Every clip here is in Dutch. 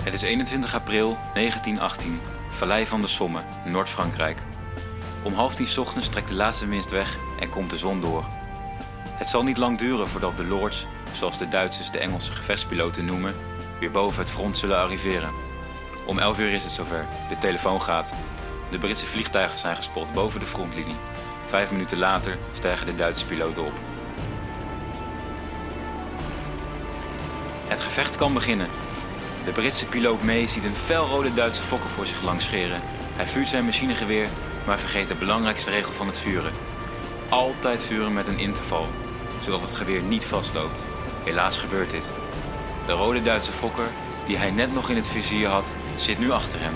Het is 21 april 1918, Vallei van de Somme, Noord-Frankrijk. Om half tien ochtends trekt de laatste mist weg en komt de zon door. Het zal niet lang duren voordat de Lords, zoals de Duitsers de Engelse gevechtspiloten noemen, weer boven het front zullen arriveren. Om 11 uur is het zover. De telefoon gaat. De Britse vliegtuigen zijn gespot boven de frontlinie. Vijf minuten later stijgen de Duitse piloten op. Het gevecht kan beginnen. De Britse piloot May ziet een felrode Duitse fokker voor zich langs scheren. Hij vuurt zijn machinegeweer, maar vergeet de belangrijkste regel van het vuren. Altijd vuren met een interval, zodat het geweer niet vastloopt. Helaas gebeurt dit. De rode Duitse fokker, die hij net nog in het vizier had, zit nu achter hem.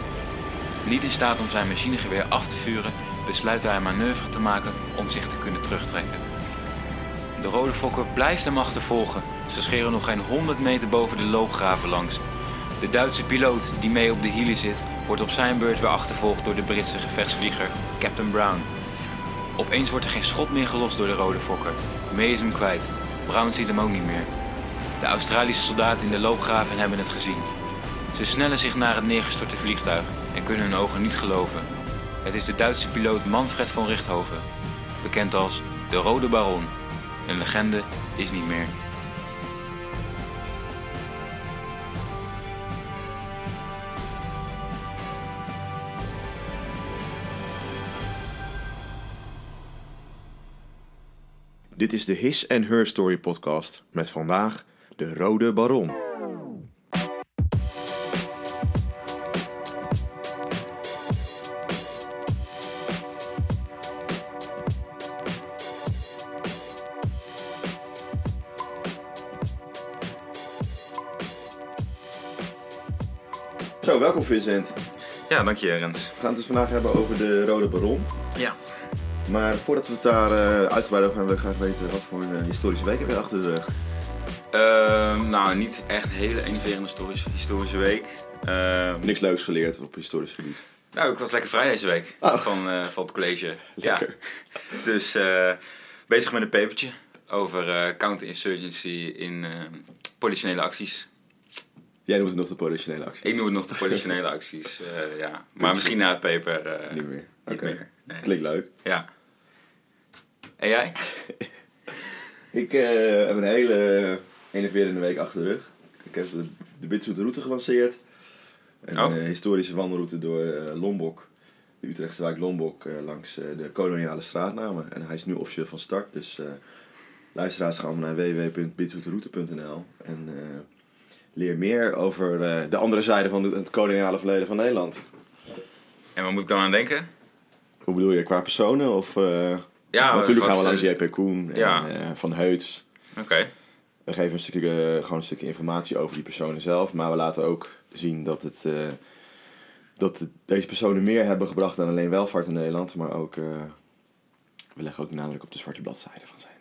Niet in staat om zijn machinegeweer af te vuren, besluit hij een manoeuvre te maken om zich te kunnen terugtrekken. De rode fokker blijft hem achtervolgen. Ze scheren nog geen 100 meter boven de loopgraven langs. De Duitse piloot die mee op de hielen zit, wordt op zijn beurt weer achtervolgd door de Britse gevechtsvlieger Captain Brown. Opeens wordt er geen schot meer gelost door de rode fokker. May is hem kwijt. Brown ziet hem ook niet meer. De Australische soldaten in de loopgraven hebben het gezien. Ze snellen zich naar het neergestorte vliegtuig en kunnen hun ogen niet geloven. Het is de Duitse piloot Manfred von Richthofen, bekend als de Rode Baron. Een legende is niet meer. Dit is de His and Her Story podcast met vandaag de Rode Baron. Zo, welkom Vincent. Ja, dank je Ernst. We gaan het dus vandaag hebben over de Rode Baron. Ja. Maar voordat we het daar eh, uitgebreid over gaan, wil ik graag weten wat voor een eh, historische week heb je achter de rug. Ehm, nou, niet echt een hele enerverende historische, historische week. Ehm, Niks leuks geleerd op historisch gebied. nou, ik was lekker vrij deze week Oh. van, eh, van het college. Lekker. Ja. Dus bezig met een papertje over counterinsurgency in politionele acties. Jij noemt het nog de politionele actie. Ik noem het nog de politionele acties, ja. Maar misschien na het paper eh, Niet meer. Oké. Nee. Klinkt leuk. Ja. En jij? Ik eh, heb een hele enerverende week achter de rug. Ik heb de, de route gelanceerd. Een Oh. eh, historische wandelroute door eh, Lombok. De Utrechtse wijk Lombok langs de koloniale straatnamen. En hij is nu officieel van start. Dus luisteraars gaan naar www.bitsoeteroute.nl en leer meer over de andere zijde van het, koloniale verleden van Nederland. En waar moet ik dan aan denken? Hoe bedoel je, qua personen? Of, Ja, natuurlijk gaan we langs JP Koen en ja. eh, Van Heuts. Oké. We geven een stukje, eh, gewoon een stukje informatie over die personen zelf. Maar we laten ook zien dat, het, eh, dat het- deze personen meer hebben gebracht dan alleen welvaart in Nederland. Maar ook, we leggen ook de nadruk op de zwarte bladzijde van, zijn,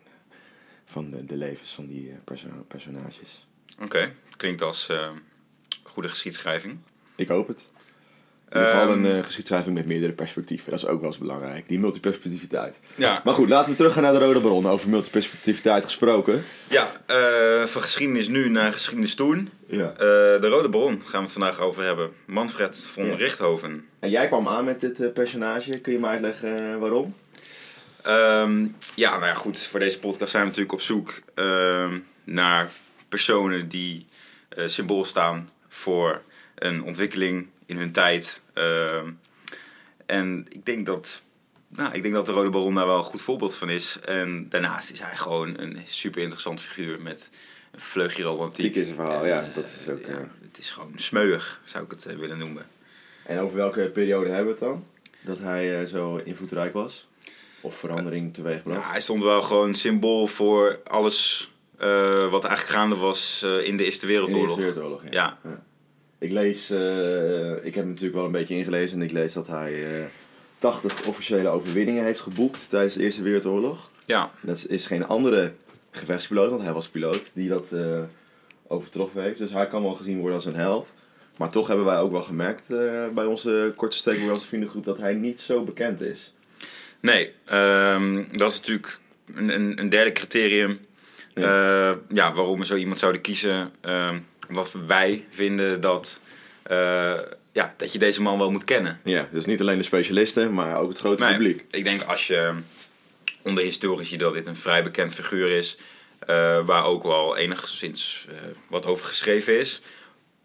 van de, de levens van die perso- personages. Oké. Klinkt als goede geschiedschrijving. Ik hoop het. Geval Ehm, een eh, geschiedschrijving met meerdere perspectieven. Dat is ook wel eens belangrijk. Die multiperspectiviteit. Ja. Maar goed, laten we teruggaan naar de Rode Baron. Over multiperspectiviteit gesproken. Ja, eh, van geschiedenis nu naar geschiedenis toen. Ja. Eh, de Rode Baron gaan we het vandaag over hebben. Manfred von Ja. Richthofen. En jij kwam aan met dit personage. Kun je me uitleggen waarom? Ehm, ja, nou ja, goed. Voor deze podcast zijn we natuurlijk op zoek ehm, naar personen die symbool staan voor een ontwikkeling in hun tijd. Ehm, en ik denk dat, nou, ik denk dat de Rode Baron daar wel een goed voorbeeld van is. En daarnaast is hij gewoon een super interessant figuur met een vleugje romantiek. Is een verhaal, ja, dat eh, is ook, ja, eh, het is gewoon smeuig, zou ik het eh, willen noemen. En over welke periode hebben we het dan? Dat hij eh, zo invloedrijk was? Of verandering teweegbracht? Ja, hij stond wel gewoon symbool voor alles eh, wat eigenlijk gaande was eh, in de Eerste In de Wereldoorlog. Eerste Wereldoorlog, Ja. Ik lees, eh, ik heb natuurlijk wel een beetje ingelezen en ik lees dat hij eh 80 officiële overwinningen heeft geboekt tijdens de Eerste Wereldoorlog. Ja, Dat is geen andere gevechtspiloot, want hij was piloot, die dat eh, overtroffen heeft. Dus hij kan wel gezien worden als een held. Maar toch hebben wij ook wel gemerkt bij onze korte steek onze vriendengroep dat hij niet zo bekend is. nee, ehm, dat is natuurlijk een, een, een derde criterium ja. ja, waarom we zo iemand zouden kiezen. Ehm, omdat wij vinden dat eh, ja, dat je deze man wel moet kennen. Ja, dus niet alleen de specialisten, maar ook het grote Nee, publiek. Ik denk als je onder historici dat dit een vrij bekend figuur is, eh, waar ook wel enigszins eh, wat over geschreven is.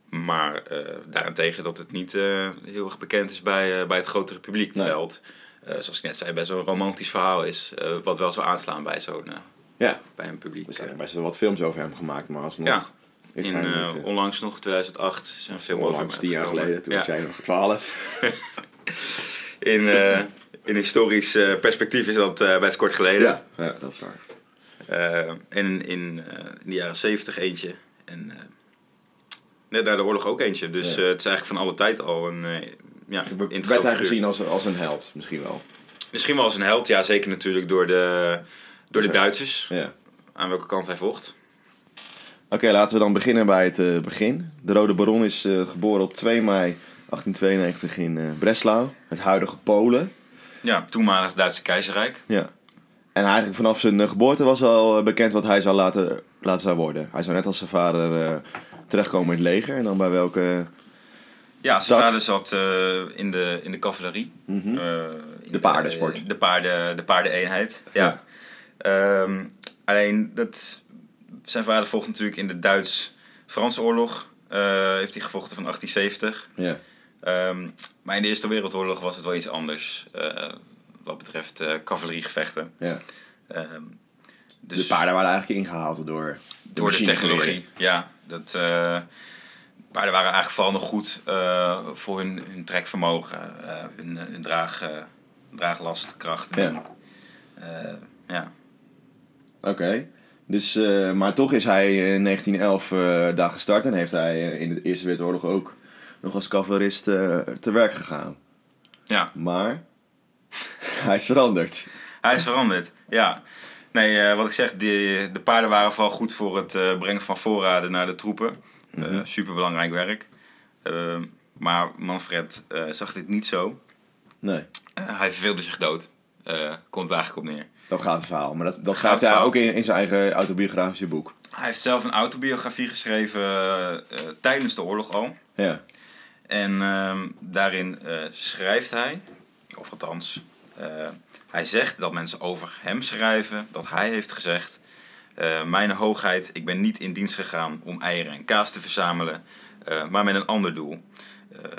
Maar eh, daarentegen dat het niet eh, heel erg bekend is bij, eh, bij het grotere publiek. Nee. Terwijl het, eh, zoals ik net zei, best wel een romantisch verhaal is. eh, wat wel zou aanslaan bij zo'n eh, Ja, bij een publiek. er zijn eh. best wel wat films over hem gemaakt, maar alsnog Ja, in, eh, niet... eh, onlangs nog, 2008, is er een film over hem onlangs, tien jaar geleden, toen Ja. was jij nog twaalf. In, eh, in historisch perspectief is dat best kort geleden. Ja, ja, dat is waar. En in, in de jaren 70 eentje. En net na de oorlog ook eentje. Dus Ja. het is eigenlijk van alle tijd al een. ja, Werd hij figuur. gezien als, als een held, misschien wel. Misschien wel als een held, ja, zeker natuurlijk door de, door de. Duitsers. Ja. Aan welke kant hij vocht. Oké, laten we dan beginnen bij het eh, begin. De Rode Baron is eh, geboren op 2 mei 1892 in eh, Breslau, het huidige Polen. Ja, toenmalig Duitse keizerrijk. Ja. En eigenlijk vanaf zijn geboorte was al bekend wat hij zou laten, laten zou worden. Hij zou net als zijn vader terechtkomen in het leger. En dan bij welke... Ja, zijn Tak. vader zat in, de, in de cavalerie. Mhm. In De paardensport. De, paarden, de paardeneenheid, ja. Ehm, alleen, dat, zijn vader vocht natuurlijk in de Duits-Franse oorlog. Eh, heeft hij gevochten van 1870. Ja. Ehm, maar in de Eerste Wereldoorlog was het wel iets anders. eh, wat betreft eh cavaleriegevechten. ja. Ehm, dus de paarden waren eigenlijk ingehaald door de door de technologie. Ja, dat, paarden waren eigenlijk vooral nog goed voor hun, hun trekvermogen, hun, hun draag, draaglast, kracht. Ja. Ja. Oké. Dus, eh, maar toch is hij in 1911 eh, daar gestart en heeft hij eh, in de Eerste Wereldoorlog ook nog als cavalerist te werk gegaan. ja, Maar hij is veranderd. hij is veranderd. Ja. Nee, wat ik zeg, de, de paarden waren vooral goed voor het brengen van voorraden naar de troepen. Mhm. Super belangrijk werk. Maar Manfred zag dit niet zo. Nee, hij verveelde zich dood. Eh, komt het eigenlijk op neer. dat gaat het verhaal. Maar dat, dat schrijft hij ook in, in zijn eigen autobiografische boek. Hij heeft zelf een autobiografie geschreven eh, tijdens de oorlog al. Ja. En ehm, daarin eh, schrijft hij, of althans, hij zegt dat mensen over hem schrijven, dat hij heeft gezegd: Mijn hoogheid, ik ben niet in dienst gegaan om eieren en kaas te verzamelen, maar met een ander doel.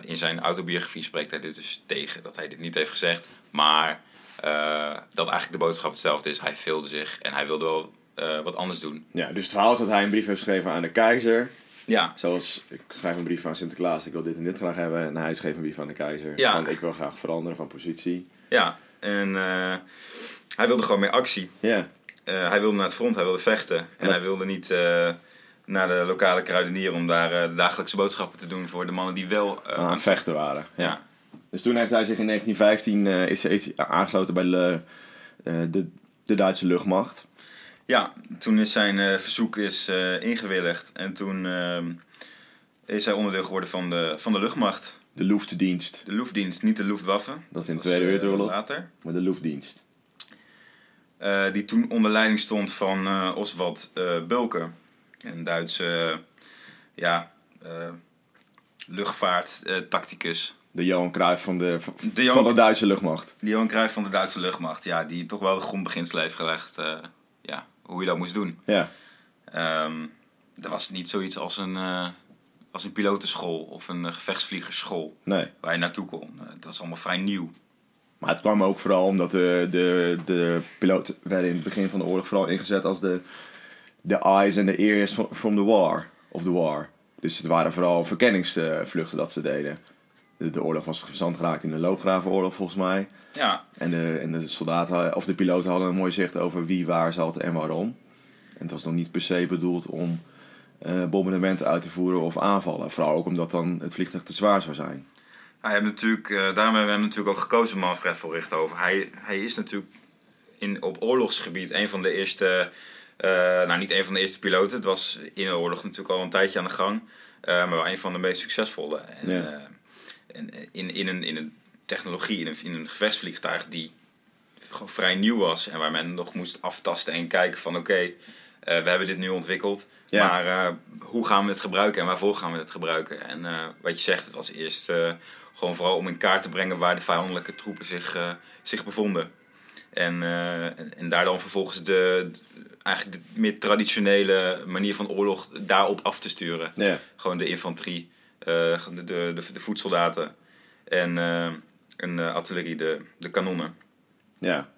In zijn autobiografie spreekt hij dit dus tegen, dat hij dit niet heeft gezegd, maar eh, dat eigenlijk de boodschap hetzelfde is. Hij veelde zich en hij wilde wel eh, wat anders doen. ja, dus het verhaal is dat hij een brief heeft geschreven aan de keizer. Ja, Zoals, ik schrijf een brief aan Sinterklaas, ik wil dit en dit graag hebben. En hij schreef een brief aan de keizer. Ja. Van, ik wil graag veranderen van positie. ja. en eh, hij wilde gewoon meer actie. Ja, hij wilde naar het front, hij wilde vechten. En hij wilde niet naar de lokale kruidenier om daar dagelijkse boodschappen te doen voor de mannen die wel aan het vechten waren. Ja. Dus toen heeft hij zich in 1915 eh, is, aangesloten bij de, eh, de, de Duitse luchtmacht. ja, toen is zijn eh, verzoek is, ingewilligd. En toen is hij onderdeel geworden van de, van de luchtmacht. De Luftdienst. De Luftdienst, niet de Luftwaffe. Dat is in de Tweede Wereldoorlog. later. Maar de Luftdienst. Die toen onder leiding stond van Oswald Bulke. Een Duitse ja, luchtvaarttacticus. De Johan Cruijff van de, van De Johan- de Duitse luchtmacht. Die Johan Cruijff van de Duitse luchtmacht, ja, die toch wel de grondbeginselen heeft gelegd, eh, ja, hoe je dat moest doen. Ja, Ehm er was niet zoiets als een, eh, als een pilotenschool of een eh, gevechtsvliegerschool nee. waar je naartoe kon. Dat is allemaal vrij nieuw. Maar het kwam ook vooral omdat de, de, de piloten werden in het begin van de oorlog vooral ingezet als de, de eyes en de ears from, from the war. Of the war. Dus het waren vooral verkenningsvluchten dat ze deden. De, de oorlog was verzand geraakt in de loopgravenoorlog volgens mij. Ja, En de, en de soldaten, of de piloten hadden een mooi zicht over wie waar zat en waarom. En het was nog niet per se bedoeld om eh, bombardementen uit te voeren of aanvallen. Vooral ook omdat dan het vliegtuig te zwaar zou zijn. hij heeft natuurlijk, eh, daarom hebben we hem natuurlijk ook gekozen, Manfred voor Richthoven. Hij, hij is natuurlijk in, op oorlogsgebied een van de eerste, eh, nou niet een van de eerste piloten. Het was in de oorlog natuurlijk al een tijdje aan de gang. maar wel een van de meest succesvolle. En, Ja. Eh, in, in, een, in een technologie, in een, in een gevechtsvliegtuig die gewoon vrij nieuw was. En waar men nog moest aftasten en kijken van oké, eh, we hebben dit nu ontwikkeld. Ja. Maar eh, hoe gaan we het gebruiken en waarvoor gaan we het gebruiken? En wat je zegt, het was eerst gewoon vooral om in kaart te brengen waar de vijandelijke troepen zich, zich bevonden. En, en, en daar dan vervolgens de, eigenlijk de meer traditionele manier van oorlog daarop af te sturen. Ja. Gewoon de infanterie, de, de, de, de voetsoldaten en, eh, en eh, artillerie, de, de kanonnen. Ja.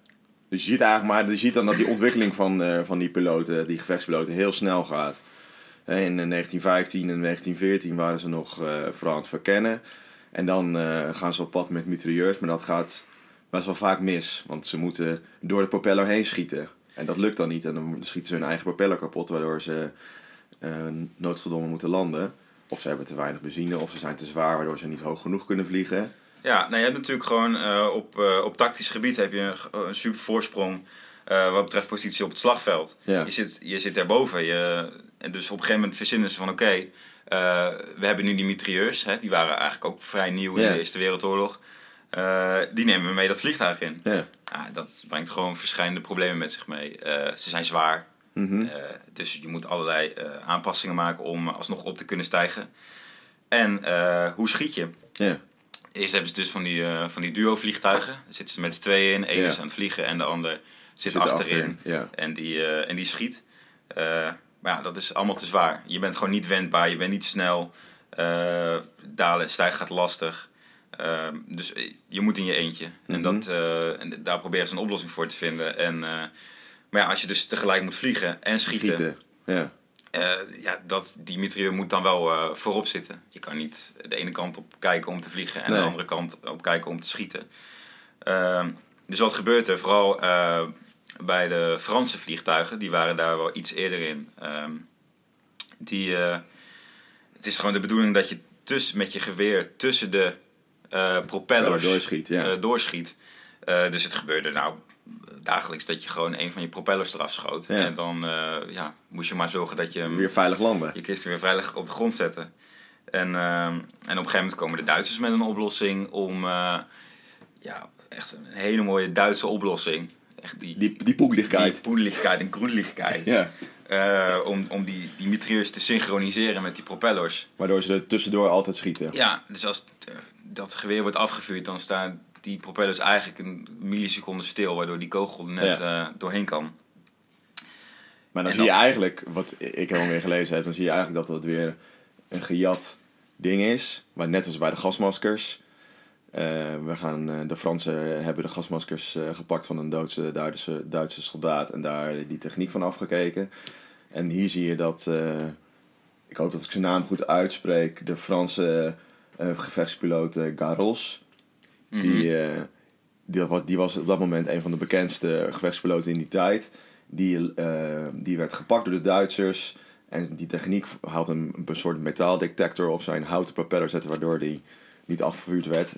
Dus je ziet eigenlijk maar, je ziet dan dat die ontwikkeling van, eh, van die piloten, die gevechtspiloten, heel snel gaat. In eh, 1915 en 1914 waren ze nog eh, vooral aan het verkennen. En dan eh, gaan ze op pad met mitrailleurs, maar dat gaat best wel vaak mis. Want ze moeten door de propeller heen schieten. En dat lukt dan niet. En dan schieten ze hun eigen propeller kapot, waardoor ze eh noodgedwongen moeten landen. Of ze hebben te weinig benzine, of ze zijn te zwaar, waardoor ze niet hoog genoeg kunnen vliegen. Ja, nou, je hebt natuurlijk gewoon eh, op, eh, op tactisch gebied heb je een, een super voorsprong eh, wat betreft positie op het slagveld. Ja. Je, zit, je zit daarboven. Je, en dus op een gegeven moment verzinnen ze van oké, we hebben nu die mitrailleurs. Hè, die waren eigenlijk ook vrij nieuw in Ja. de Eerste Wereldoorlog. Die nemen we mee dat vliegtuig in. Ja. Ja, dat brengt gewoon verschillende problemen met zich mee. Ze zijn zwaar. Mhm. Eh, dus je moet allerlei eh, aanpassingen maken om alsnog op te kunnen stijgen. En eh, hoe schiet je? Eerst hebben ze dus van die, van die duo-vliegtuigen. Daar zitten ze met z'n tweeën in. Eén is aan het vliegen en de ander zit, Zit achterin. En, die, en die schiet. Maar ja, dat is allemaal te zwaar. Je bent gewoon niet wendbaar. Je bent niet snel. Dalen, stijgen gaat lastig. Eh, dus je moet in je eentje. En, Mhm. dat, en daar proberen ze een oplossing voor te vinden. En, maar ja, als je dus tegelijk moet vliegen en schieten. Schieten. Ja. Eh, ja, dat, die mitrailleur moet dan wel eh, voorop zitten. Je kan niet de ene kant op kijken om te vliegen en Nee. de andere kant op kijken om te schieten. Ehm, dus wat gebeurt er? Vooral eh, bij de Franse vliegtuigen, die waren daar wel iets eerder in. Ehm, die, het is gewoon de bedoeling dat je tussen, met je geweer tussen de propellers Ja, doorschiet, ja. doorschiet. Dus het gebeurde nou dagelijks dat je gewoon een van je propellers eraf schoot. Ja. En dan eh, ja, moest je maar zorgen dat je Weer veilig landen. je kist weer veilig op de grond zetten. En, ehm, en op een gegeven moment komen de Duitsers met een oplossing om... eh, ja, echt een hele mooie Duitse oplossing. Echt die, Die, die poedeligheid en groenligheid. Ja. Eh, om om die, die mitrailleurs te synchroniseren met die propellers. Waardoor ze er tussendoor altijd schieten. Ja, dus als dat geweer wordt afgevuurd, dan staan die propellers eigenlijk een milliseconde stil, waardoor die kogel er net eh, doorheen kan. Maar dan zie je eigenlijk, wat ik al weer gelezen heb, dan zie je eigenlijk dat het weer een gejat ding is. Maar net als bij de gasmaskers. Eh, we gaan, eh, de Fransen hebben de gasmaskers gepakt van een Duitse, Duitse, Duitse soldaat en daar die techniek van afgekeken. En hier zie je dat, ik hoop dat ik zijn naam goed uitspreek, de Franse gevechtspiloot eh, Garros. Mhm. Die, eh, die, was, die was op dat moment een van de bekendste gevechtspiloten in die tijd. Die, eh, die werd gepakt door de Duitsers. En die techniek had een, een soort metaaldetector op zijn houten propeller zetten, waardoor die niet afgevuurd werd.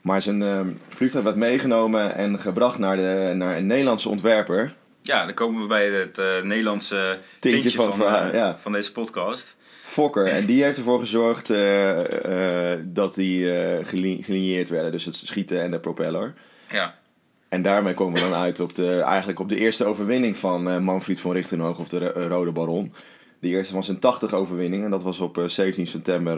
Maar zijn eh, vliegtuig werd meegenomen en gebracht naar, de, naar een Nederlandse ontwerper. Ja, dan komen we bij het eh, Nederlandse Tintje tintje, van ja. van deze podcast. Fokker. En die heeft ervoor gezorgd eh, eh, dat die eh geline- gelineerd werden. Dus het schieten en de propeller. Ja, En daarmee komen we dan uit op de, eigenlijk op de eerste overwinning van Manfried van Richtenhoog, of de Ro- Rode Baron. De eerste van zijn 80 overwinning. En dat was op eh, 17 september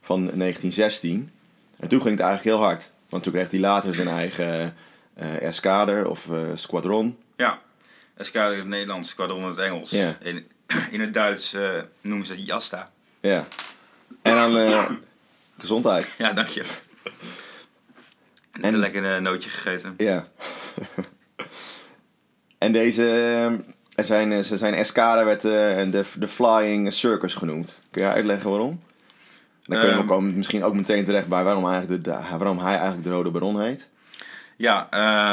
van 1916. En toen ging het eigenlijk heel hard. Want toen kreeg hij later zijn eigen escader of squadron. ja. Escadre in het Nederlands, squadron in het Engels. Ja. In, in het Duits eh, noemen ze het Jasta. Ja. En dan eh, gezondheid. Ja, dank je. En- En een lekker eh, nootje gegeten. Ja. en deze, eh, zijn, ze zijn escada werd de, de Flying Circus genoemd. Kun je uitleggen waarom? Dan kunnen we Ehm. komen misschien ook meteen terecht bij waarom, eigenlijk de, waarom hij eigenlijk de Rode Baron heet. Ja,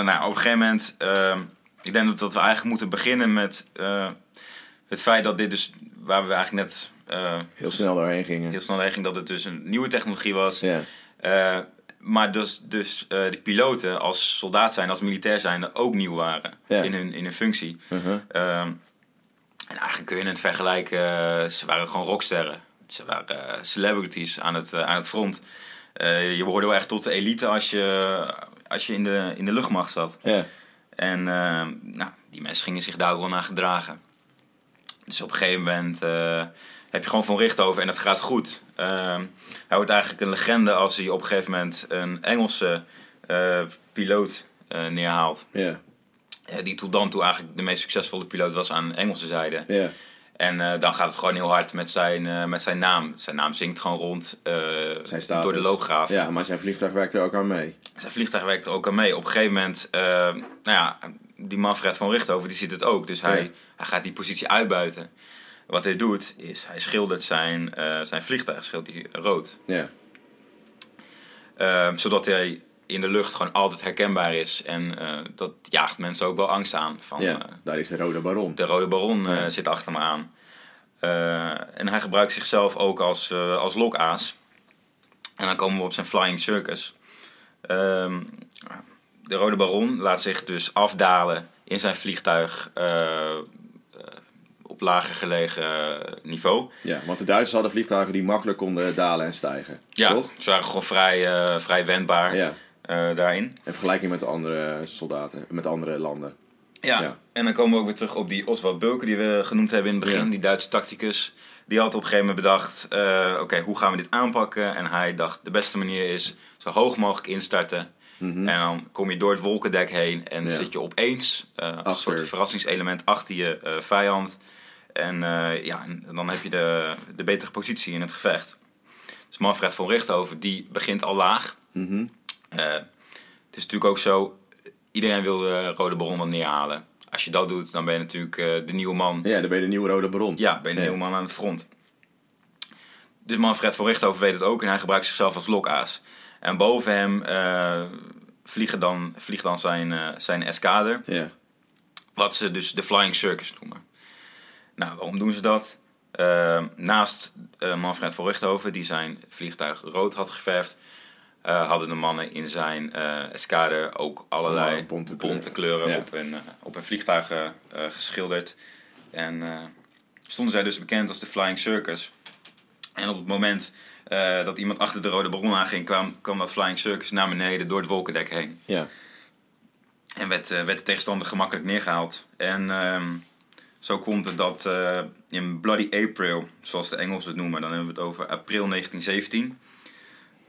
nou, op een gegeven moment... eh, ik denk dat, dat we eigenlijk moeten beginnen met het feit dat dit dus... Waar we eigenlijk net eh, Heel snel doorheen gingen. heel snel heen ging dat het dus een nieuwe technologie was. Ja. Eh, maar dus, dus eh, de piloten als soldaat zijn, als militair zijn, ook nieuw waren Ja. in, hun, in hun functie. Uh-huh. Ehm, en eigenlijk kun je het vergelijken, ze waren gewoon rocksterren. Ze waren celebrities aan het, aan het front. Je behoorde wel echt tot de elite als je, als je in, de, in de luchtmacht zat. Ja. En nou, die mensen gingen zich daar wel naar gedragen. Dus op een gegeven moment eh, heb je gewoon Van Richthoven en dat gaat goed. Ehm, hij wordt eigenlijk een legende als hij op een gegeven moment een Engelse eh, piloot eh, neerhaalt. Ja, Eh, die tot dan toe eigenlijk de meest succesvolle piloot was aan Engelse zijde. ja. En dan gaat het gewoon heel hard met zijn, met zijn naam. Zijn naam zingt gewoon rond Zijn door de loopgraaf. Ja, maar zijn vliegtuig werkt er ook aan mee. Zijn vliegtuig werkt er ook aan mee. Op een gegeven moment, nou ja, die Manfred van Richthoven die ziet het ook. Dus hij, Ja. hij gaat die positie uitbuiten. Wat hij doet, is hij schildert zijn, eh, zijn vliegtuig schildert hij rood. Ja, Eh, zodat hij in de lucht gewoon altijd herkenbaar is. En eh, dat jaagt mensen ook wel angst aan. Van, ja. eh, daar is de Rode Baron. de Rode Baron Ja. zit achter me aan. En hij gebruikt zichzelf ook als, als lokaas. En dan komen we op zijn Flying Circus. Ehm, de Rode Baron laat zich dus afdalen in zijn vliegtuig eh, eh, op lager gelegen niveau. Ja, want de Duitsers hadden vliegtuigen die makkelijk konden dalen en stijgen. Ja, Toch? ze waren gewoon vrij, eh, vrij wendbaar Ja. daarin. In vergelijking met andere soldaten, met andere landen. Ja. Ja. en dan komen we ook weer terug op die Oswald Bulke die we genoemd hebben in het begin, Ja. die Duitse tacticus. Die had op een gegeven moment bedacht, oké, hoe gaan we dit aanpakken? En hij dacht, de beste manier is zo hoog mogelijk instarten. Mhm. En dan kom je door het wolkendek heen en Ja. zit je opeens eh, als een Achter. soort verrassingselement achter je eh, vijand. En eh, ja, en dan heb je de, de betere positie in het gevecht. Dus Manfred von Richthofen, die begint al laag. Mhm. Eh, het is natuurlijk ook zo, iedereen wil de Rode Baron dan neerhalen. Als je dat doet, dan ben je natuurlijk eh, de nieuwe man. Ja, dan ben je de nieuwe Rode Baron. Ja, ben je de Ja. nieuwe man aan het front. Dus Manfred van Richthofen weet het ook en hij gebruikt zichzelf als lokaas. En boven hem eh, vliegen dan, vliegt dan zijn, eh, zijn eskader, Ja. wat ze dus de Flying Circus noemen. Nou, waarom doen ze dat? Eh, naast eh, Manfred van Richthofen, die zijn vliegtuig rood had geverfd, hadden de mannen in zijn eskader ook allerlei Oh, bonte bonte, kleuren. Ja. op, hun, eh, op hun vliegtuigen eh, geschilderd. En stonden zij dus bekend als de Flying Circus. En op het moment eh, dat iemand achter de Rode Baron aanging, kwam, kwam dat Flying Circus naar beneden door het wolkendek heen. Ja. En werd, eh, werd de tegenstander gemakkelijk neergehaald. En ehm, zo komt het dat eh, in Bloody April, zoals de Engelsen het noemen, dan hebben we het over april 1917,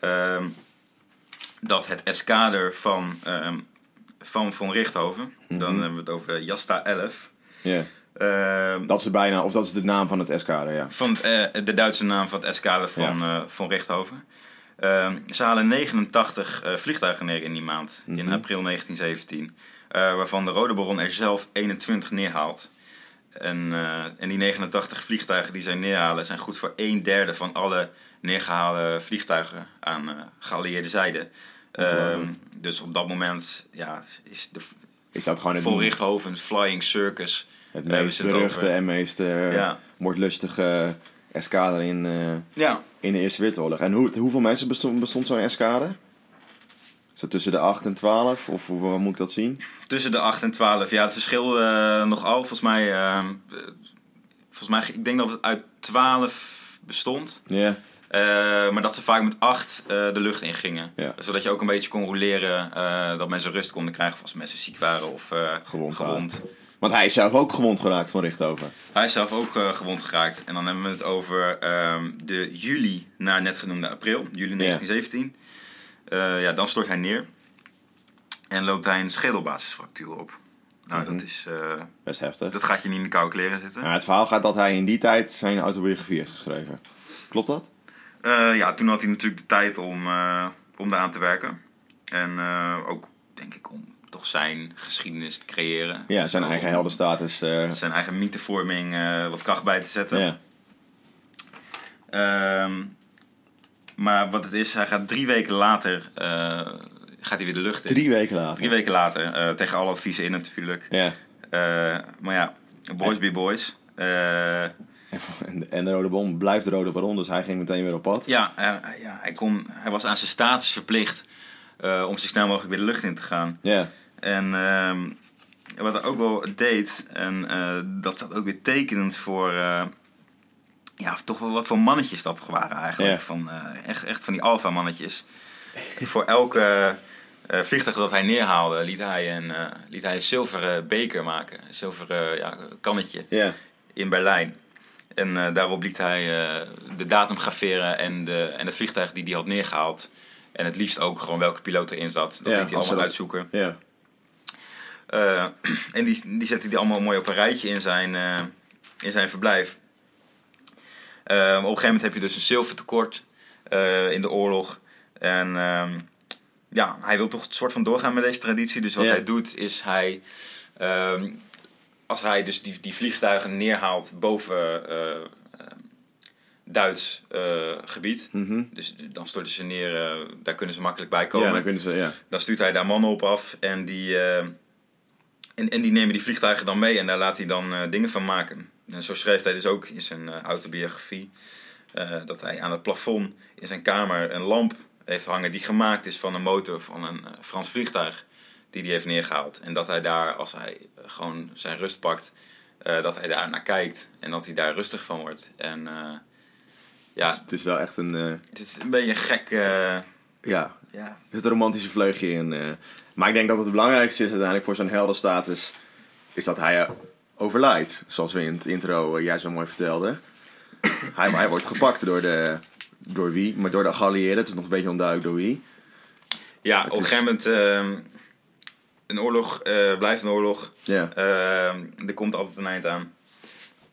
ehm, dat het eskader van, ehm, van Von Richthoven, dan hebben we het over Jasta 11, ja. Ehm, Dat is de bijnaam, of dat is de naam van het eskader, ja. van het, eh, de Duitse naam van het eskader van, eh, van Richthoven. Ehm, ze halen 89 eh, vliegtuigen neer in die maand, in Mhm. april 1917. eh, waarvan de Rode Baron er zelf 21 neerhaalt. En, en die 89 vliegtuigen die zij neerhalen zijn goed voor een derde van alle neergehaalde vliegtuigen aan eh geallieerde zijde. Ehm, dus op dat moment ja, is de Is dat gewoon het, Von Richthoven's Flying Circus. Het meest het beruchte over. en meest eh, Ja. moordlustige eskader in, eh, Ja, in de Eerste Wereldoorlog? En hoe, hoeveel mensen bestond, bestond zo'n eskader? Is dat tussen de 8 en 12? Of hoe, moet ik dat zien? Tussen de 8 en 12. Ja, het verschil eh nogal. Volgens mij, eh, volgens mij, ik denk dat het uit 12 bestond. Ja. Eh, maar dat ze vaak met 8 eh, de lucht in gingen. Ja. Zodat je ook een beetje kon roleren. eh, dat mensen rust konden krijgen als mensen ziek waren of eh, Gewond gewond. Want hij is zelf ook gewond geraakt van Richthoven. Hij is zelf ook eh, gewond geraakt. En dan hebben we het over ehm, de juli naar net genoemde april. Juli 1917. Eh, ja, dan stort hij neer. En loopt hij een schedelbasisfractuur op. Nou, Mhm. dat, is, eh, Best heftig. dat gaat je niet in de koude kleren zitten. Ja, het verhaal gaat dat hij in die tijd zijn autobiografie heeft geschreven. Klopt dat? Ja, toen had hij natuurlijk de tijd om, eh, om daaraan te werken. En ook, denk ik, om toch zijn geschiedenis te creëren. Ja, zijn Zo, eigen heldenstatus. eh Zijn eigen mythevorming eh, wat kracht bij te zetten. ja. Ehm, maar wat het is, hij gaat drie weken later eh, gaat hij weer de lucht in. Drie weken later. Drie weken later, tegen alle adviezen in natuurlijk. Ja. Maar ja, boys be boys. En de, Rode Bom blijft de Rode Baron, dus hij ging meteen weer op pad. ja, ja hij, kon, hij was aan zijn status verplicht eh, om zo snel mogelijk weer de lucht in te gaan. Ja. En ehm, wat hij ook wel deed, en eh, dat staat ook weer tekenend voor, eh, ja, toch wel wat voor mannetjes dat waren eigenlijk. Van, echt, echt van die alfa mannetjes. voor elke vliegtuig dat hij neerhaalde, liet hij een, liet hij een zilveren beker maken. Een zilveren ja, kannetje. In Berlijn. En daarop liet hij de datum graveren en, de, en het vliegtuig die hij had neergehaald. En het liefst ook gewoon welke piloot erin zat. Dat Ja, liet hij allemaal uitzoeken. Ja. Eh, en die, die zette hij allemaal mooi op een rijtje in zijn, eh, in zijn verblijf. Eh, op een gegeven moment heb je dus een zilvertekort in de oorlog. En ehm, ja, hij wil toch een soort van doorgaan met deze traditie. Dus wat Ja. hij doet is hij... ehm, als hij dus die, die vliegtuigen neerhaalt boven Duits eh, gebied... Mhm. Dus dan storten ze neer, eh, daar kunnen ze makkelijk bij komen. ja, dan kunnen ze, ja. Dan stuurt hij daar mannen op af en die, eh, en, en die nemen die vliegtuigen dan mee en daar laat hij dan dingen van maken. En zo schreef hij dus ook in zijn autobiografie dat hij aan het plafond in zijn kamer een lamp heeft hangen die gemaakt is van een motor van een Frans vliegtuig die hij heeft neergehaald. En dat hij daar, als hij gewoon zijn rust pakt, dat hij daar naar kijkt en dat hij daar rustig van wordt. En ja, Dus het is wel echt een, eh, het is een beetje een gek... eh, ja, ja, er zit een romantische vleugje in. eh. maar ik denk dat het belangrijkste is uiteindelijk voor zijn heldenstatus, is dat hij overlijdt. Zoals we in het intro jij zo mooi vertelde. hij, hij wordt gepakt door de, door wie? Maar door de geallieerden. Het is nog een beetje onduidelijk door wie. Ja, Het op een is- gegeven moment, ehm, een oorlog blijft een oorlog. Ja. Ehm, er komt altijd een eind aan.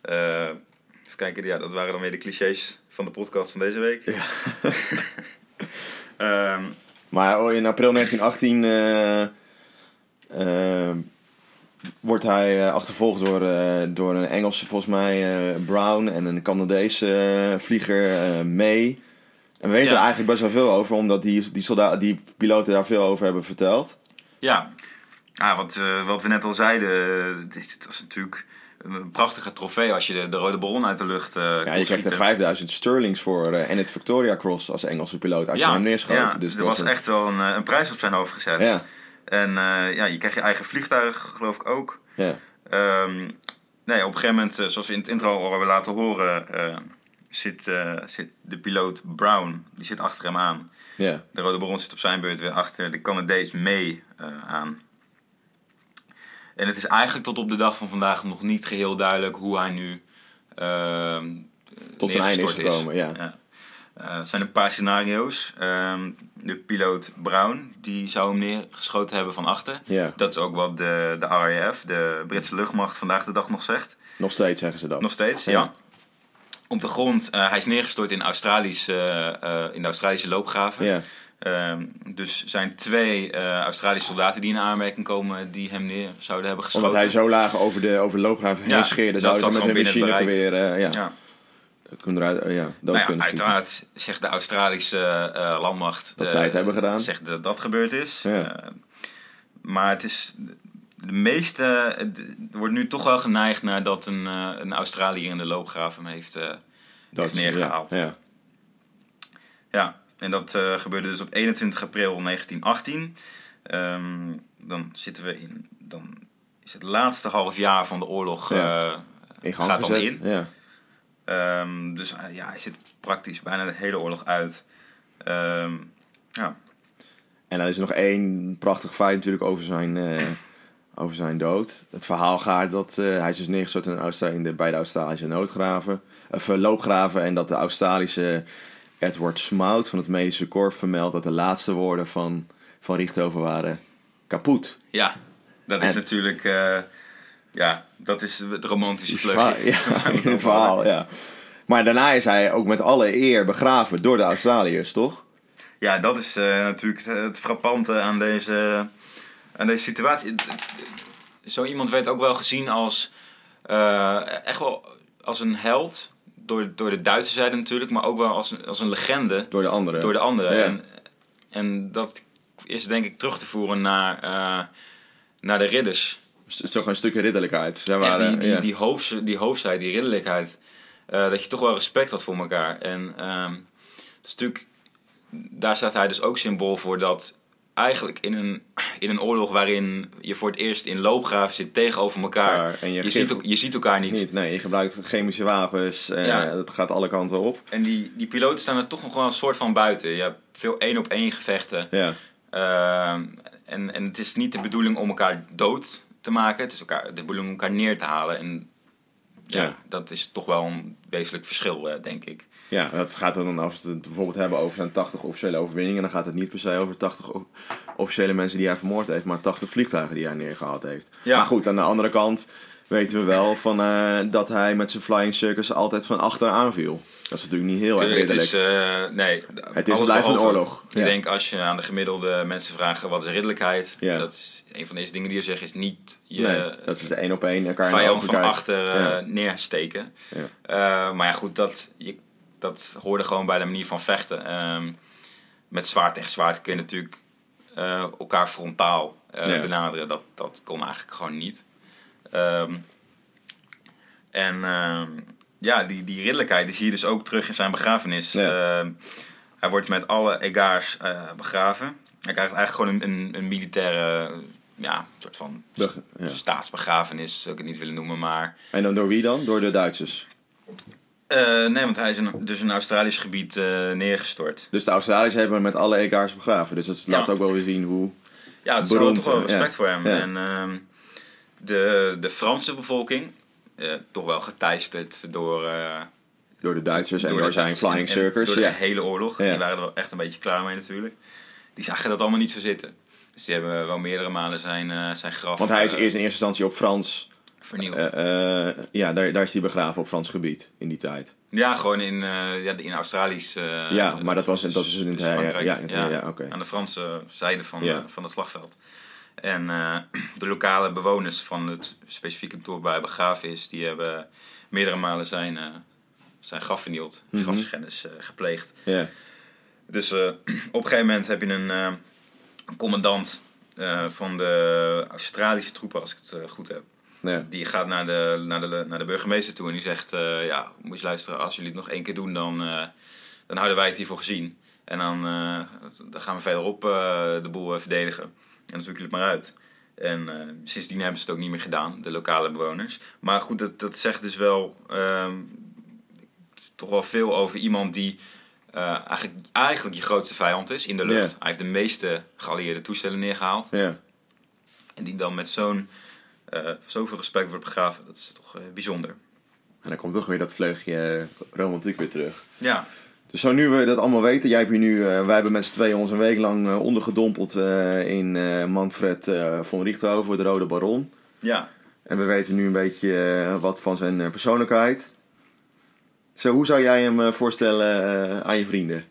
Even kijken, ja, dat waren dan weer de clichés van de podcast van deze week. Ja. Ehm, Maar oh, in april 1918 eh, eh, wordt hij eh, achtervolgd door, eh, door een Engelse, volgens mij, eh, Brown en een Canadese vlieger, May. En we weten Ja. er eigenlijk best wel veel over, omdat die, die, soldaten, die piloten daar veel over hebben verteld. ja, ah, wat, eh, wat we net al zeiden, dit was natuurlijk een prachtige trofee als je de, de rode ballon uit de lucht eh Ja, je krijgt er schieten. 5000 sterlings voor eh, en het Victoria Cross als Engelse piloot als je hem neerschoot. ja, dus er dat was een- echt wel een, eh, een prijs op zijn hoofd gezet. Ja, En ja, je krijgt je eigen vliegtuig, geloof ik ook. ja. Ehm, nee, op een gegeven moment, zoals we in het intro al hebben laten horen, zit, zit de piloot Brown, die zit achter hem aan. ja. De Rode Baron zit op zijn beurt weer achter de Canadees mee aan. En het is eigenlijk tot op de dag van vandaag nog niet geheel duidelijk hoe hij nu ehm, Tot zijn einde is gekomen, ja. Eh, er zijn een paar scenario's. Ehm, de piloot Brown, die zou hem neergeschoten hebben van achter. Ja. Dat is ook wat de, de RAF, de Britse luchtmacht, vandaag de dag nog zegt. Nog steeds zeggen ze dat. Nog steeds, Ja. ja. Op de grond, eh, hij is neergestort in, Australisch, eh, in de Australische loopgraven. Ja. Ehm, dus zijn twee eh, Australische soldaten die in aanmerking komen die hem neer zouden hebben geschoten. Omdat hij zo laag over de, over de loopgraven heen Ja, scheerde, zouden ze met gewoon hun binnen het machinegeweer eh, ja, Ja. kunnen eruit, ja, dood Nou ja, kunnen schieten. uiteraard zegt de Australische eh, landmacht Dat zij het hebben gedaan. Zegt dat dat gebeurd is. Ja. Maar het is de meeste. Er wordt nu toch wel geneigd naar dat een, een Australiër in de loopgraaf hem heeft, eh, neergehaald. Ja, ja. Ja, en dat eh, gebeurde dus op 21 april 1918. Ehm, dan zitten we in. Dan is het laatste half jaar van de oorlog. Ja. eh, In gaat dan in. Ja. Ehm, dus eh, ja, hij zit praktisch bijna de hele oorlog uit. Ehm, ja. En dan is er nog één prachtig feit natuurlijk over zijn, over zijn dood. Het verhaal gaat dat hij is dus neergestort in, de, bij de Australische noodgraven, of eh, loopgraven. En dat de Australische Edward Smout van het medische korps vermeldt dat de laatste woorden van, van Richthofen waren kapot. ja, dat is En- natuurlijk. eh, ja, dat is het romantische Is vleugje. Ja, in het verhaal, ja. Maar daarna is hij ook met alle eer begraven door de Australiërs, toch? Ja, dat is eh, natuurlijk het, het frappante aan deze, aan deze situatie. Zo iemand werd ook wel gezien als eh, echt wel als een held. Door, door de Duitse zijde natuurlijk, maar ook wel als, een- als een legende Door de anderen. door de anderen. Ja. En, en dat is denk ik terug te voeren naar, eh, naar de ridders. Toch een stukje ridderlijkheid. Zij Echt waren, die, die, ja. die, die hoofdheid, die ridderlijkheid. eh, dat je toch wel respect had voor elkaar. En ehm het is natuurlijk, daar staat hij dus ook symbool voor dat eigenlijk in een, in een oorlog waarin je voor het eerst in loopgraven zit tegenover elkaar. En je ziet, je ziet elkaar niet. Niet, nee, je gebruikt chemische wapens. eh Ja. Het gaat alle kanten op. En die, die piloten staan er toch nog wel een soort van buiten. Je hebt veel één op één gevechten. Ja. Ehm, en, en het is niet de bedoeling om elkaar dood te maken. Het is elkaar, de bedoeling om elkaar neer te halen. En ja, Ja. dat is toch wel een wezenlijk verschil, eh, denk ik. Ja, dat gaat dan als we het bijvoorbeeld hebben over zijn 80 officiële overwinningen, dan gaat het niet per se over 80 o- officiële mensen die hij vermoord heeft, maar 80 vliegtuigen die hij neergehaald heeft. Ja. Maar goed, aan de andere kant weten we wel van, eh, dat hij met zijn flying circus altijd van achter aanviel. Dat is natuurlijk niet heel erg Tuurlijk, het is, eh, nee, Het is blijft een oorlog. Ik Ja. denk als je aan de gemiddelde mensen vraagt wat is ridderlijkheid, Ja. dat is een van deze dingen die je zegt is niet je nee, dat is één op één elkaar vijand van achter eh, Ja. neersteken. Ja. Maar ja, goed, dat, je, dat hoorde gewoon bij de manier van vechten. Ehm, met zwaard tegen zwaard kun je natuurlijk eh, elkaar frontaal eh, Ja. benaderen. Dat, dat kon eigenlijk gewoon niet. Ehm, en ehm, ja, die, die ridderlijkheid die zie je dus ook terug in zijn begrafenis. Ja. Hij wordt met alle egaars eh, begraven. Hij krijgt eigenlijk gewoon een, een, een militaire, ja, soort van Beg- ja. staatsbegrafenis, zou ik het niet willen noemen, maar... En dan door wie dan? Door de Duitsers. Eh, nee, want hij is in, dus in Australisch gebied eh, neergestort. Dus de Australiërs hebben hem met alle Egaars begraven. Dus dat Ja. laat ook wel weer zien hoe... Ja, het is toch wel respect ja. voor hem. Ja. En ehm, de, de Franse bevolking, eh, toch wel geteisterd door, Door de Duitsers en door, zijn Duitsers flying circus. Door de hele oorlog. Die waren er wel echt een beetje klaar mee natuurlijk. Die zagen dat allemaal niet zo zitten. Dus die hebben wel meerdere malen zijn, zijn graf Want hij is eerst in eerste instantie op Frans. Vernield. eh, eh, ja, daar, daar is hij begraven op Frans gebied in die tijd. ja, gewoon in, eh, ja, in Australisch... ja, maar dat was dus- dat is in het dus ja, Frankrijk. ja, in het- ja, oké. aan de Franse zijde van, Ja. van het slagveld. En de lokale bewoners van het specifieke dorp waar hij begraven is, die hebben meerdere malen zijn, zijn graf vernield, Mhm. grafschennis gepleegd. Ja. Dus op een gegeven moment heb je een, een commandant van de Australische troepen, als ik het goed heb. Ja. Die gaat naar de, naar, de, naar de burgemeester toe en die zegt: eh, Ja, moet je luisteren, als jullie het nog één keer doen, dan, eh, dan houden wij het hiervoor gezien. En dan, eh, dan gaan we verderop de boel verdedigen. En dan zoeken jullie het maar uit. En sindsdien hebben ze het ook niet meer gedaan, de lokale bewoners. Maar goed, dat, dat zegt dus wel ehm, toch wel veel over iemand die eigenlijk, eigenlijk je grootste vijand is in de lucht. Hij heeft de meeste geallieerde toestellen neergehaald. En die dan met zo'n zoveel respect wordt begraven. Dat is toch eh, bijzonder. En dan komt toch weer dat vleugje eh, romantiek weer terug. Ja, Dus zo nu we dat allemaal weten, jij hebt hier nu, eh, wij hebben met z'n tweeën ons een week lang eh, ondergedompeld eh, in eh, Manfred eh, von Richthofen, de Rode Baron. ja. En we weten nu een beetje eh, wat van zijn eh, persoonlijkheid. Zo, hoe zou jij hem eh, voorstellen eh, aan je vrienden?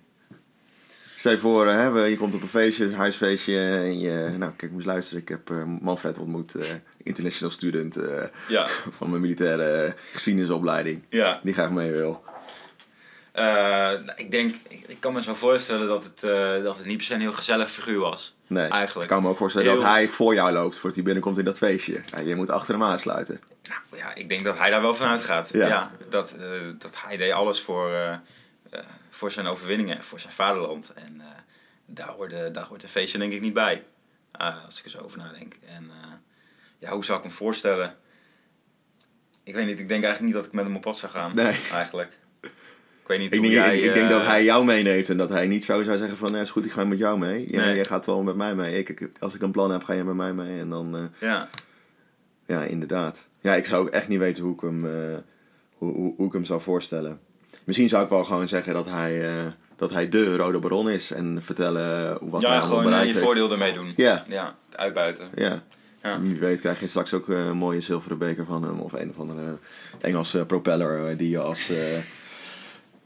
Stel je voor, eh, hè, je komt op een feestje, een huisfeestje. En je, nou, kijk, eens luisteren. Ik heb eh, Manfred ontmoet, eh, international student eh, Ja, van mijn militaire geschiedenisopleiding. ja. Die graag mee wil. Eh, nou, ik denk, ik, kan me zo voorstellen dat het, eh, dat het niet per se een heel gezellig figuur was. Nee, Eigenlijk. ik kan me ook voorstellen Heel- dat hij voor jou loopt voordat hij binnenkomt in dat feestje. Ja, je moet achter hem aansluiten. Nou ja, ik denk dat hij daar wel van uitgaat. Ja. Ja. dat, eh, dat hij deed alles voor, eh, eh, voor zijn overwinningen, voor zijn vaderland. En eh, daar, hoorde, daar hoort een feestje denk ik niet bij. eh, als ik er zo over nadenk. En eh, ja, hoe zou ik hem voorstellen? Ik weet niet, ik denk eigenlijk niet dat ik met hem op pad zou gaan. Nee. Eigenlijk. Ik weet niet Ik hoe denk, jij... ik, ik denk eh, dat hij jou meeneemt en dat hij niet zo zou zeggen van, ja, is goed, ik ga met jou mee. Ja, Nee. jij gaat wel met mij mee. Ik, als ik een plan heb, ga je met mij mee. En dan, eh, Ja, ja, inderdaad. Ja, ik zou ook echt niet weten hoe ik hem, eh, hoe, hoe, hoe ik hem zou voorstellen. Misschien zou ik wel gewoon zeggen dat hij, eh, dat hij de Rode Baron is en vertellen wat hij ja allemaal gewoon eh, bereikt je heeft. voordeel ermee doen. Ja. Ja, uitbuiten. Ja. Ja. Wie weet krijg je straks ook eh, een mooie zilveren beker van hem. Of een of andere Engelse propeller die je als,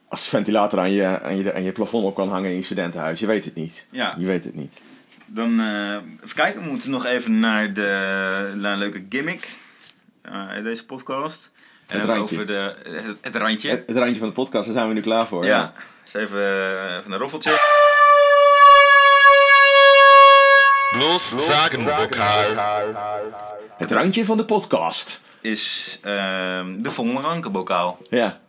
als ventilator aan je, aan, je, aan je plafond op kan hangen in je studentenhuis. Je weet het niet. Ja. Je weet het niet. Dan even kijken, we moeten nog even naar, de, naar een leuke gimmick in deze podcast. En Het randje. over de, het, het randje. Het, het randje van de podcast, daar zijn we nu klaar voor. ja, eens even, eh, even een roffeltje. Bloß sagen, Pokal. Het randje van de podcast. Is ehm, de Von Rankenbokaal. Ja.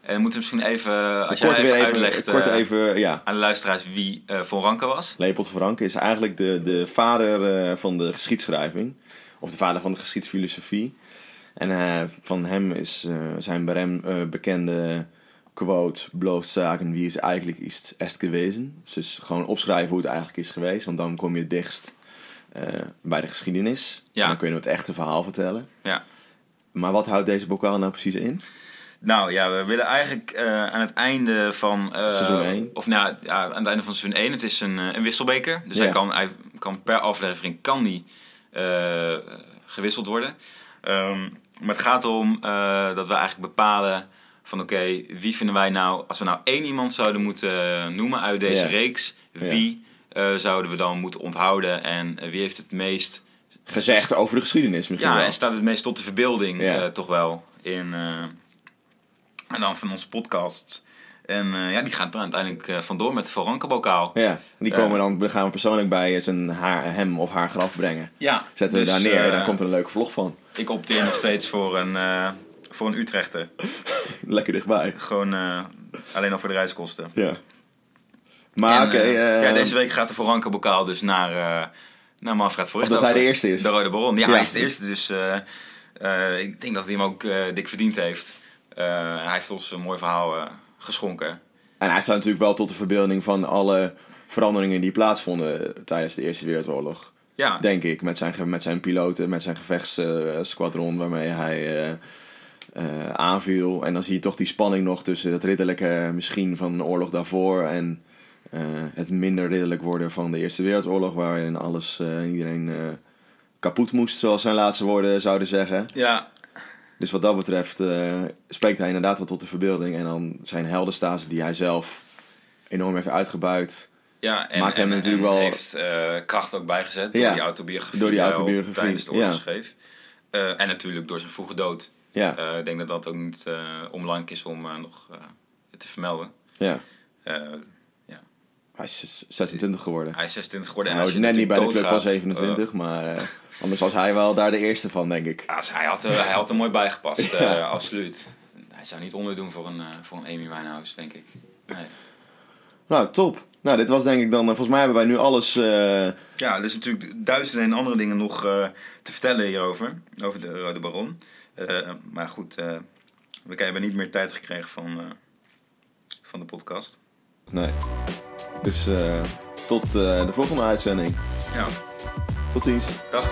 En we moeten misschien even, als Kort jij even, even, uitlegt kort eh, even, ja. aan de luisteraars wie eh Von Ranke was. Leopold van Ranke is eigenlijk de, de vader eh, van de geschiedschrijving. Of de vader van de geschiedsfilosofie. En eh, van hem is eh, zijn berem, eh, bekende quote... Bloos zaken wie is eigenlijk is est gewezen. Dus gewoon opschrijven hoe het eigenlijk is geweest. Want dan kom je het dichtst bij de geschiedenis. Ja. En dan kun je het echte verhaal vertellen. Ja, Maar wat houdt deze bokaal nou precies in? Nou ja, we willen eigenlijk aan het einde van... Seizoen één. Of nou, ja, aan het einde van seizoen 1. Het is een, een wisselbeker. Dus Ja. hij, kan, hij kan per aflevering kan die, gewisseld worden. Ehm, maar het gaat erom eh, dat we eigenlijk bepalen van oké, wie vinden wij nou... Als we nou één iemand zouden moeten noemen uit deze reeks... Wie eh, zouden we dan moeten onthouden en eh, wie heeft het meest Gezegd over de geschiedenis misschien ja, wel. en staat het meest tot de verbeelding eh, toch wel in eh, en dan van onze podcast. En eh, ja, die gaan er uiteindelijk eh, vandoor met de Vorankenbokaal. Ja, en die Ja. komen dan, we gaan we persoonlijk bij zijn haar, hem of haar graf brengen. Ja, Zetten we dus, daar neer, eh, dan komt er een leuke vlog van. Ik opteer nog steeds voor een, eh, voor een Utrechter. Lekker dichtbij. Gewoon eh, alleen al voor de reiskosten. Ja. Maar En, oké, eh, eh, ja, deze week gaat de Vorankenbokaal dus naar, eh naar Manfred Forest. Omdat hij de eerste is. De Rode Baron. Ja, Ja. hij is de eerste. Dus eh, eh, ik denk dat hij hem ook eh, dik verdiend heeft. Eh, hij heeft ons een mooi verhaal eh, geschonken. En hij staat natuurlijk wel tot de verbeelding van alle veranderingen die plaatsvonden tijdens de Eerste Wereldoorlog. Ja, Denk ik, met zijn, met zijn piloten, met zijn gevechtssquadron waarmee hij eh, eh, aanviel. En dan zie je toch die spanning nog tussen het ridderlijke misschien van de oorlog daarvoor en eh, het minder ridderlijk worden van de Eerste Wereldoorlog, waarin alles, iedereen kapot moest, zoals zijn laatste woorden zouden zeggen. ja, Dus wat dat betreft eh, spreekt hij inderdaad wel tot de verbeelding. En dan zijn heldenstaten die hij zelf enorm heeft uitgebuit. Ja, en, Maakt hem en- natuurlijk en wel- heeft eh, kracht ook bijgezet door Ja, die autobiografie. door die autobiografie, Tijdens de oorlog ja. schreef. Eh, en natuurlijk door zijn vroege dood. Ja, ik denk dat dat ook niet onbelangrijk is om nog te vermelden. ja. Eh, Hij is zes- 26 geworden. hij is 26 geworden. Hij hoort net niet bij de club van doodgaat, 27, maar eh, anders was hij wel daar de eerste van, denk ik. eh, ja, dus hij, had, er- hij had er mooi bijgepast, eh, Ja. absoluut. Hij zou niet onderdoen voor een, eh, voor een Amy Winehouse, denk ik. Nee. Nou, top. Nou, dit was denk ik dan... eh, volgens mij hebben wij nu alles... eh, Ja, er is natuurlijk duizenden en andere dingen nog eh, te vertellen hierover. Over de Rode Baron. Eh, maar goed, eh, we hebben niet meer tijd gekregen van, eh, van de podcast. nee. Dus eh, tot eh, de volgende uitzending. Ja, Tot ziens. dag.